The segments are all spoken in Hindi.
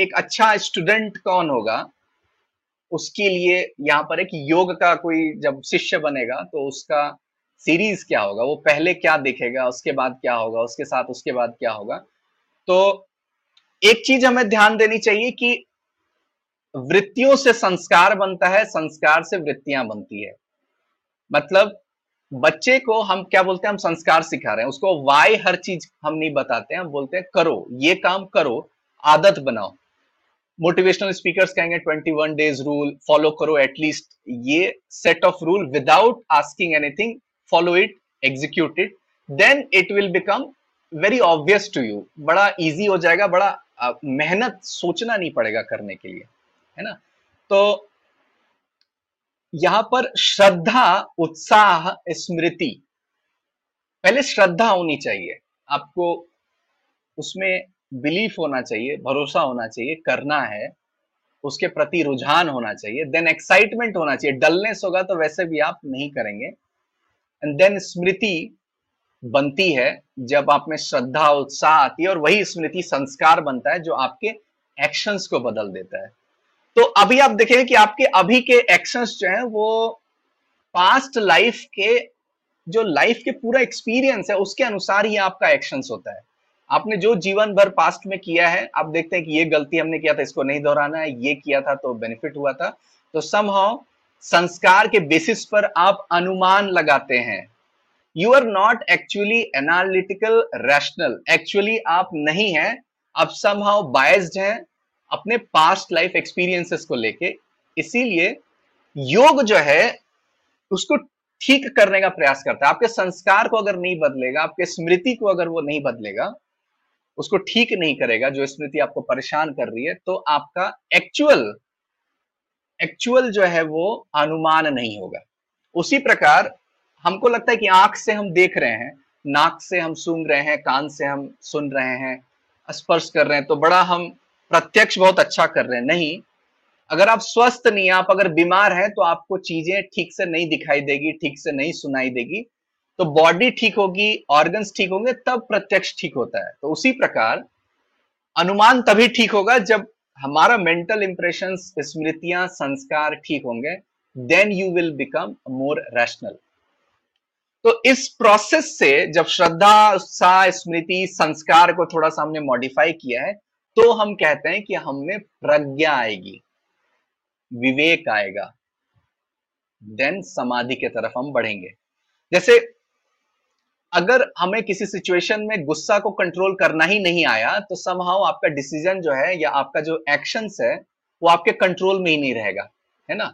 एक अच्छा स्टूडेंट कौन होगा, उसके लिए यहाँ पर एक योग का कोई जब शिष्य बनेगा तो उसका सीरीज़ क्या होगा? वो पहले क्या देखेगा? उसके बाद क्या होगा? उसके साथ उसके बाद क्या होगा? तो एक चीज़ हमें ध्यान देनी चाहिए कि वृत्तियों से संस्कार बनता है, संस्कार से वृत्तियाँ बनती है। मतलब बच्चे को हम क्या बोलते हैं? हम संस्कार सिखा रहे हैं। उसको वाई हर चीज़ हम नहीं बताते हैं, हम बोलते हैं करो, ये काम करो, आदत बनाओ। मोटिवेशनल स्पीकर्स कहेंगे 21 डेज़ रूल फॉलो करो एटलीस्ट ये set of rule without asking anything follow it execute it then it will become very obvious to you बड़ा इजी हो जाएगा, बड़ा मेहनत सोचना नहीं पड़ेगा करने के लिए, है ना? तो यहाँ पर श्रद्धा, उत्साह, स्मृति, पहले श्रद्धा होनी चाहिए। आपको उसमें बिलीफ होना चाहिए, भरोसा होना चाहिए, करना है, उसके प्रति रुझान होना चाहिए देन एक्साइटमेंट होना चाहिए। डलनेस होगा तो वैसे भी आप नहीं करेंगे। एंड देन स्मृति बनती है, जब आप में श्रद्धा, उत्साह आती है और वही स्मृति संस्कार बनता है जो आपके एक्शंस को बदल देता है। तो अभी आप देखेंगे कि आपके अभी के एक्शंस जो हैं, वो पास्ट लाइफ के, जो लाइफ के पूरा एक्सपीरियंस है, उसके अनुसार ही आपका एक्शंस होता है। आपने जो जीवन भर पास्ट में किया है, आप देखते हैं कि ये गलती हमने किया था, इसको नहीं दोहराना है, ये किया था तो बेनिफिट हुआ था। तो समहाउ संस्कार के बेसिस पर आप अनुमान लगाते हैं। You are not actually analytical rational actually आप नहीं है, आप समहाउ बायस्ड हैं अपने पास्ट लाइफ एक्सपीरियंसेस को लेके। इसीलिए योग जो है, उसको ठीक करने का प्रयास करता है। आपके संस्कार को अगर नहीं बदलेगा, आपके स्मृति को अगर वो नहीं बदलेगा उसको ठीक नहीं करेगा, जो स्मृति आपको परेशान कर रही है तो आपका एक्चुअल एक्चुअल जो है वो अनुमान नहीं होगा। उसी प्रकार हमको लगता है कि आँख से हम देख रहे हैं, नाक से हम सूंघ रहे हैं, कान से हम सुन रहे हैं, स्पर्श कर रहे हैं तो बड़ा हम प्रत्यक्ष बहुत अच्छा कर रहे हैं। नहीं, अगर आप स्वस्थ नहीं आप अगर बीमार हैं तो आपको चीज़ें ठीक से नहीं दिखाई देगी, ठीक से नहीं सुनाई देगी। तो बॉडी ठीक होगी ऑर्गन्स ठीक होंगे, तब प्रत्यक्ष ठीक होता है। तो उसी प्रकार, अनुमान तभी ठीक होगा जब हमारा मेंटल इंप्रेशन स्मृतियाँ, संस्कार ठीक होंगे then you will become more rational तो इस प्रोसेस से जब श्रद्धा, उत्साह, स्मृति, संस्कार को थोड़ा सा हमने मॉडिफाई किया है तो हम कहते हैं कि हमें प्रज्ञा आएगी, विवेक आएगा देन समाधि के तरफ़ हम बढ़ेंगे। जैसे अगर हमें किसी सिचुएशन में गुस्सा को कंट्रोल करना ही नहीं आया तो समहाउ आपका डिसीज़न जो है या आपका जो एक्शंस है, वो आपके कंट्रोल में ही नहीं रहेगा, है ना?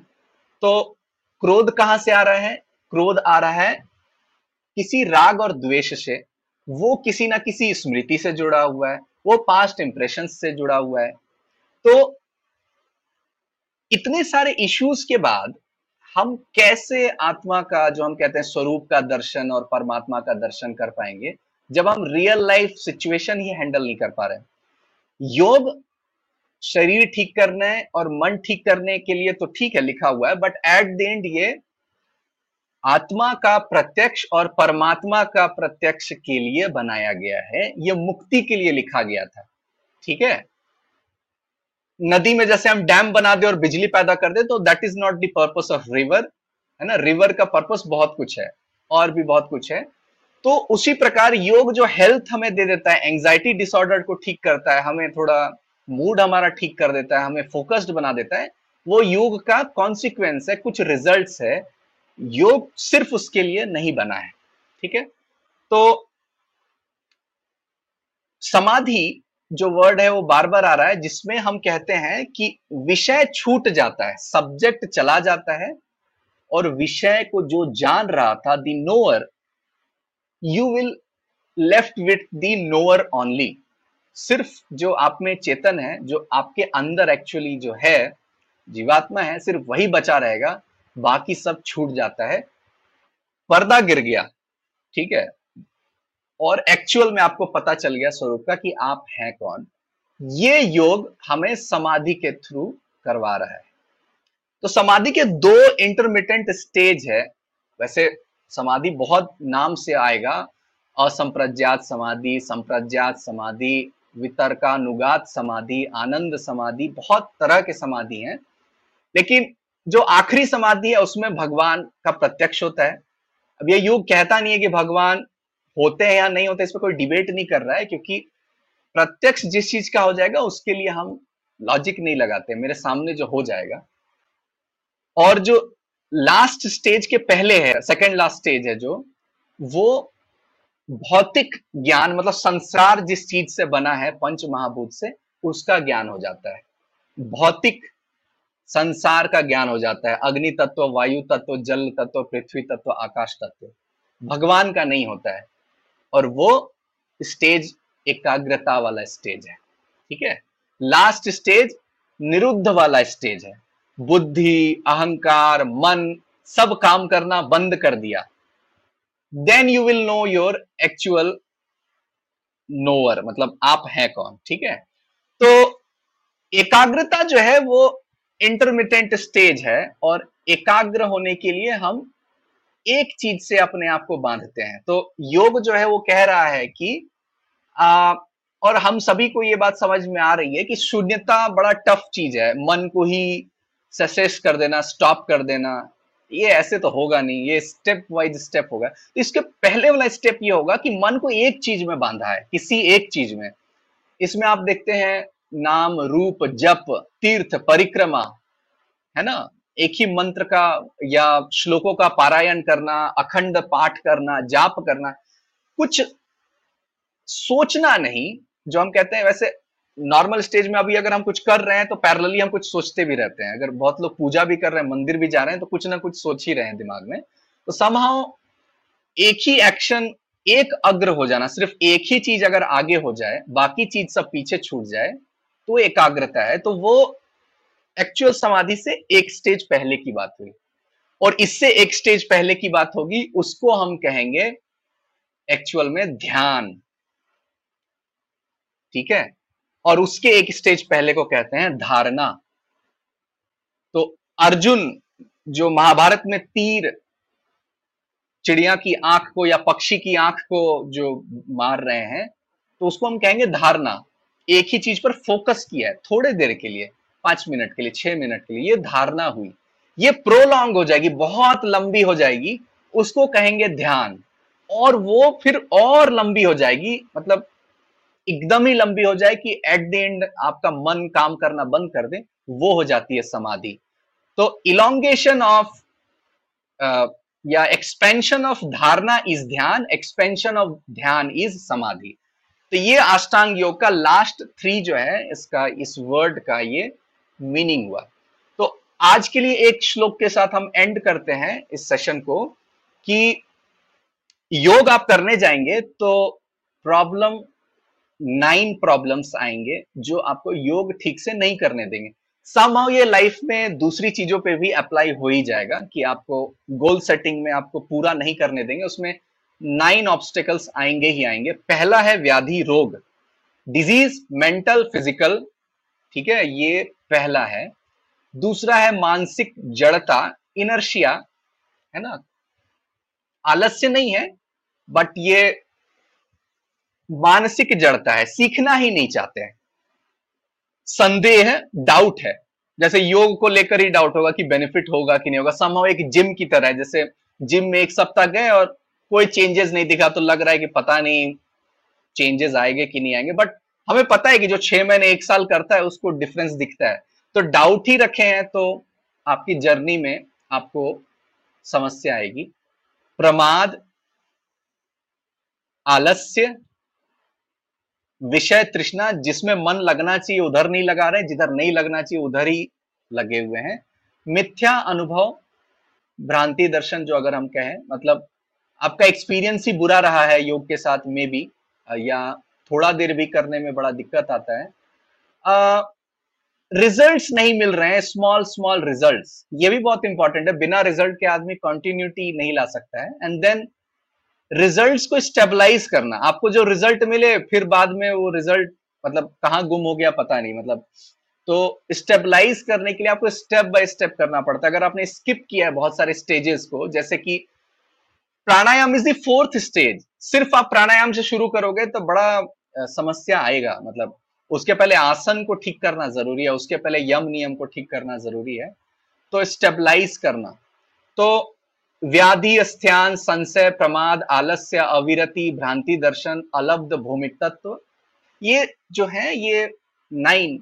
तो क्रोध कहाँ से आ रहा है? क्रोध आ रहा है किसी राग और द्वेष से। वो किसी ना किसी स्मृति से जुड़ा हुआ है, वो पास्ट इंप्रेशन से जुड़ा हुआ है। तो इतने सारे इश्यूज़ के बाद हम कैसे आत्मा का, जो हम कहते हैं, स्वरूप का दर्शन और परमात्मा का दर्शन कर पाएँगे, जब हम रियल लाइफ सिचुएशन ही हैंडल नहीं कर पा रहे योग शरीर ठीक करने और मन ठीक करने के लिए तो ठीक है, लिखा हुआ है बट एट द एंड ये आत्मा का प्रत्यक्ष और परमात्मा का प्रत्यक्ष के लिए बनाया गया है, ये मुक्ति के लिए लिखा गया था। ठीक है? नदी में जैसे हम डैम बना दे और बिजली पैदा कर दे तो that is not the purpose of river है ना? रिवर का पर्पस बहुत कुछ है, और भी बहुत कुछ है। तो उसी प्रकार योग जो हेल्थ हमें दे देता है एंजाइटी डिसऑर्डर को ठीक करता है, हमें थोड़ा मूड हमारा ठीक कर देता है, हमें फोकस्ड बना देता है, वो योग का कॉन्सिक्वेंस है, कुछ रिज़ल्ट है। योग सिर्फ़ उसके लिए नहीं बना है, ठीक है? तो समाधि जो वर्ड है वो बार बार आ रहा है, जिसमें हम कहते हैं कि विषय छूट जाता है सब्जेक्ट चला जाता है और विषय को जो जान रहा था the knower you will left with the knower only सिर्फ़ जो आप में चेतन है, जो आपके अंदर एक्चुअली जो है, जीवात्मा है, सिर्फ़ वही बचा रहेगा, बाकी सब छूट जाता है। पर्दा गिर गया, ठीक है? और एक्चुअल में आपको पता चल गया स्वरूप का कि आप हैं कौन। ये योग हमें समाधि के थ्रू करवा रहा है। तो समाधि के दो इंटरमीडियंट स्टेज है। वैसे समाधि बहुत नाम से आएगा। असंप्रज्ञात समाधि, संप्रज्ञात समाधि, वितर्कानुगात समाधि, आनंद समाधि, बहुत तरह के समाधि हैं। लेकिन जो आखिरी समाधि है, उसमें भगवान का प्रत्यक्ष होता है। अब ये युग कहता नहीं है कि भगवान होते हैं या नहीं होते इस पर कोई डिबेट नहीं कर रहा है, क्योंकि प्रत्यक्ष जिस चीज़ का हो जाएगा, उसके लिए हम लॉजिक नहीं लगाते मेरे सामने जो हो जाएगा। और जो लास्ट स्टेज के पहले है सेकंड लास्ट स्टेज है जो, वो भौतिक ज्ञान मतलब संसार जिस चीज़ से बना है पंच महाभूत से, उसका ज्ञान हो जाता है। भौतिक संसार का ज्ञान हो जाता है। अग्नि तत्व, वायु तत्व, जल तत्व, पृथ्वी तत्व, आकाश तत्व। भगवान का नहीं होता है। और वो स्टेज एकाग्रता वाला स्टेज है, ठीक है? लास्ट स्टेज निरुद्ध वाला स्टेज है। बुद्धि, अहंकार, मन, सब काम करना बंद कर दिया। Then you will know your actual knower मतलब आप हैं कौन, ठीक है? तो एकाग्रता जो है वो इंटरमीडियंट स्टेज है और एकाग्र होने के लिए हम एक चीज़ से अपने आप को बांधते हैं। तो योग जो है वो कह रहा है कि आ, और हम सभी को ये बात समझ में आ रही है कि शून्यता बड़ा टफ चीज़ है। मन को ही ससेस कर देना स्टॉप कर देना ये ऐसे तो होगा नहीं ये स्टेप वाइज स्टेप होगा। तो इसके पहले वाला स्टेप ये होगा कि मन को एक चीज़ में बांधा है किसी एक चीज़ में। इसमें आप देखते हैं नाम रूप जप तीर्थ परिक्रमा है ना? एक ही मंत्र का या श्लोकों का पारायण करना, अखंड पाठ करना, जाप करना, कुछ सोचना नहीं, जो हम कहते हैं वैसे नॉर्मल स्टेज में अभी अगर हम कुछ कर रहे हैं तो पैरेलली हम कुछ सोचते भी रहते हैं। अगर बहुत लोग पूजा भी कर रहे हैं, मंदिर भी जा रहे हैं तो कुछ ना कुछ सोच ही रहे हैं दिमाग में। तो समहाउ एक ही एक्शन एक अग्र हो जाना, सिर्फ़ एक ही चीज़ अगर आगे हो जाए, बाकी चीज़ सब पीछे छूट जाए तो एकाग्रता है। तो वो एक्चुअल समाधि से एक स्टेज पहले की बात हुई। और इससे एक स्टेज पहले की बात होगी, उसको हम कहेंगे एक्चुअल में ध्यान। ठीक है? और उसके एक स्टेज पहले को कहते हैं धारणा। तो अर्जुन, जो महाभारत में तीर, चिड़िया की आँख को या पक्षी की आँख को जो मार रहे हैं तो उसको हम कहेंगे धारणा। एक ही चीज़ पर फोकस किया है, थोड़े देर के लिए। पाँच मिनट के लिए, छह मिनट के लिए, ये धारणा हुई। ये प्रोलॉन्ग हो जाएगी, बहुत लंबी हो जाएगी, उसको कहेंगे ध्यान। और वो फिर और लंबी हो जाएगी मतलब एकदम ही लंबी हो जाए कि एट द एंड आपका मन काम करना बंद कर दे, वो हो जाती है समाधि। तो इलोंगेशन ऑफ़ या expansion of dharana is dhyana expansion of dhyana is samadhi. तो ये अष्टांग योग का लास्ट थ्री जो है, इसका, इस वर्ड का ये मीनिंग हुआ। तो आज के लिए एक श्लोक के साथ हम एंड करते हैं इस सेशन को कि योग आप करने जाएँगे तो प्रॉब्लम नाइन प्रॉब्लम्स आएँगे जो आपको योग ठीक से नहीं करने देंगे। समहाउ ये लाइफ में दूसरी चीज़ों पे भी अप्लाई हो ही जाएगा कि आपको गोल सेटिंग में आपको पूरा नहीं करने देंगे। उसमें नाइन ऑब्स्टिकल्स आएँगे ही आएँगे। पहला है व्याधि रोग। डिज़ीज़ मेंटल फ़िज़िकल ठीक है, ये पहला है। दूसरा है मानसिक जड़ता, इनर्शिया, है ना? आलस्य नहीं है बट ये मानसिक जड़ता है, सीखना ही नहीं चाहते हैं। संदेह है डाउट है। जैसे योग को लेकर ही डाउट होगा कि बेनिफिट होगा कि नहीं होगा। समहाउ एक जिम की तरह है, जैसे जिम में एक सप्ताह गए और कोई चेंजेस नहीं दिखा तो लग रहा है कि पता नहीं चेंजेस आएँगे कि नहीं आएँगे बट हमें पता है कि जो छह महीने, एक साल करता है, उसको डिफरेंस दिखता है। तो डाउट ही रखे हैं तो आपकी जर्नी में आपको समस्या आएगी। प्रमाद, आलस्य, विषय तृष्णा, जिसमें मन लगना चाहिए, उधर नहीं लगा रहे, जिधर नहीं लगना चाहिए, उधर ही लगे हुए हैं। मिथ्या अनुभव, भ्रांति दर्शन जो अगर हम कहें मतलब आपका एक्सपीरियंस ही बुरा रहा है योग के साथ में भी या थोड़ा देर भी करने में बड़ा दिक्कत आता है। रिजल्ट्स नहीं मिल रहे हैं स्मॉल स्मॉल रिजल्ट्स ये भी बहुत इंपॉर्टेंट है, बिना रिज़ल्ट के आदमी कंटिन्यूटी नहीं ला सकता है। एंड देन रिजल्ट्स को स्टेबलाइज करना। आपको जो रिज़ल्ट मिले, फिर बाद में वो रिज़ल्ट मतलब कहाँ गुम हो गया पता नहीं मतलब। तो स्टेबलाइज करने के लिए आपको स्टेप बाय स्टेप करना पड़ता है। अगर आपने स्किप किया है बहुत सारे स्टेजेस को, जैसे कि pranayama is the fourth stage सिर्फ़ आप प्राणायाम से शुरू करोगे तो बड़ा समस्या आएगा मतलब उसके पहले आसन को ठीक करना ज़रूरी है, उसके पहले यम नियम को ठीक करना ज़रूरी है तो स्टेबलाइज करना। तो व्याधि स्थान संशय, प्रमाद, आलस्य, अविरति, भ्रांति दर्शन, अलब्ध भूमिक तत्व, ये जो है, ये नाइन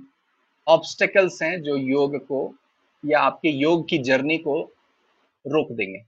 ऑब्स्टेकल्स हैं जो योग को या आपके योग की जर्नी को रोक देंगे।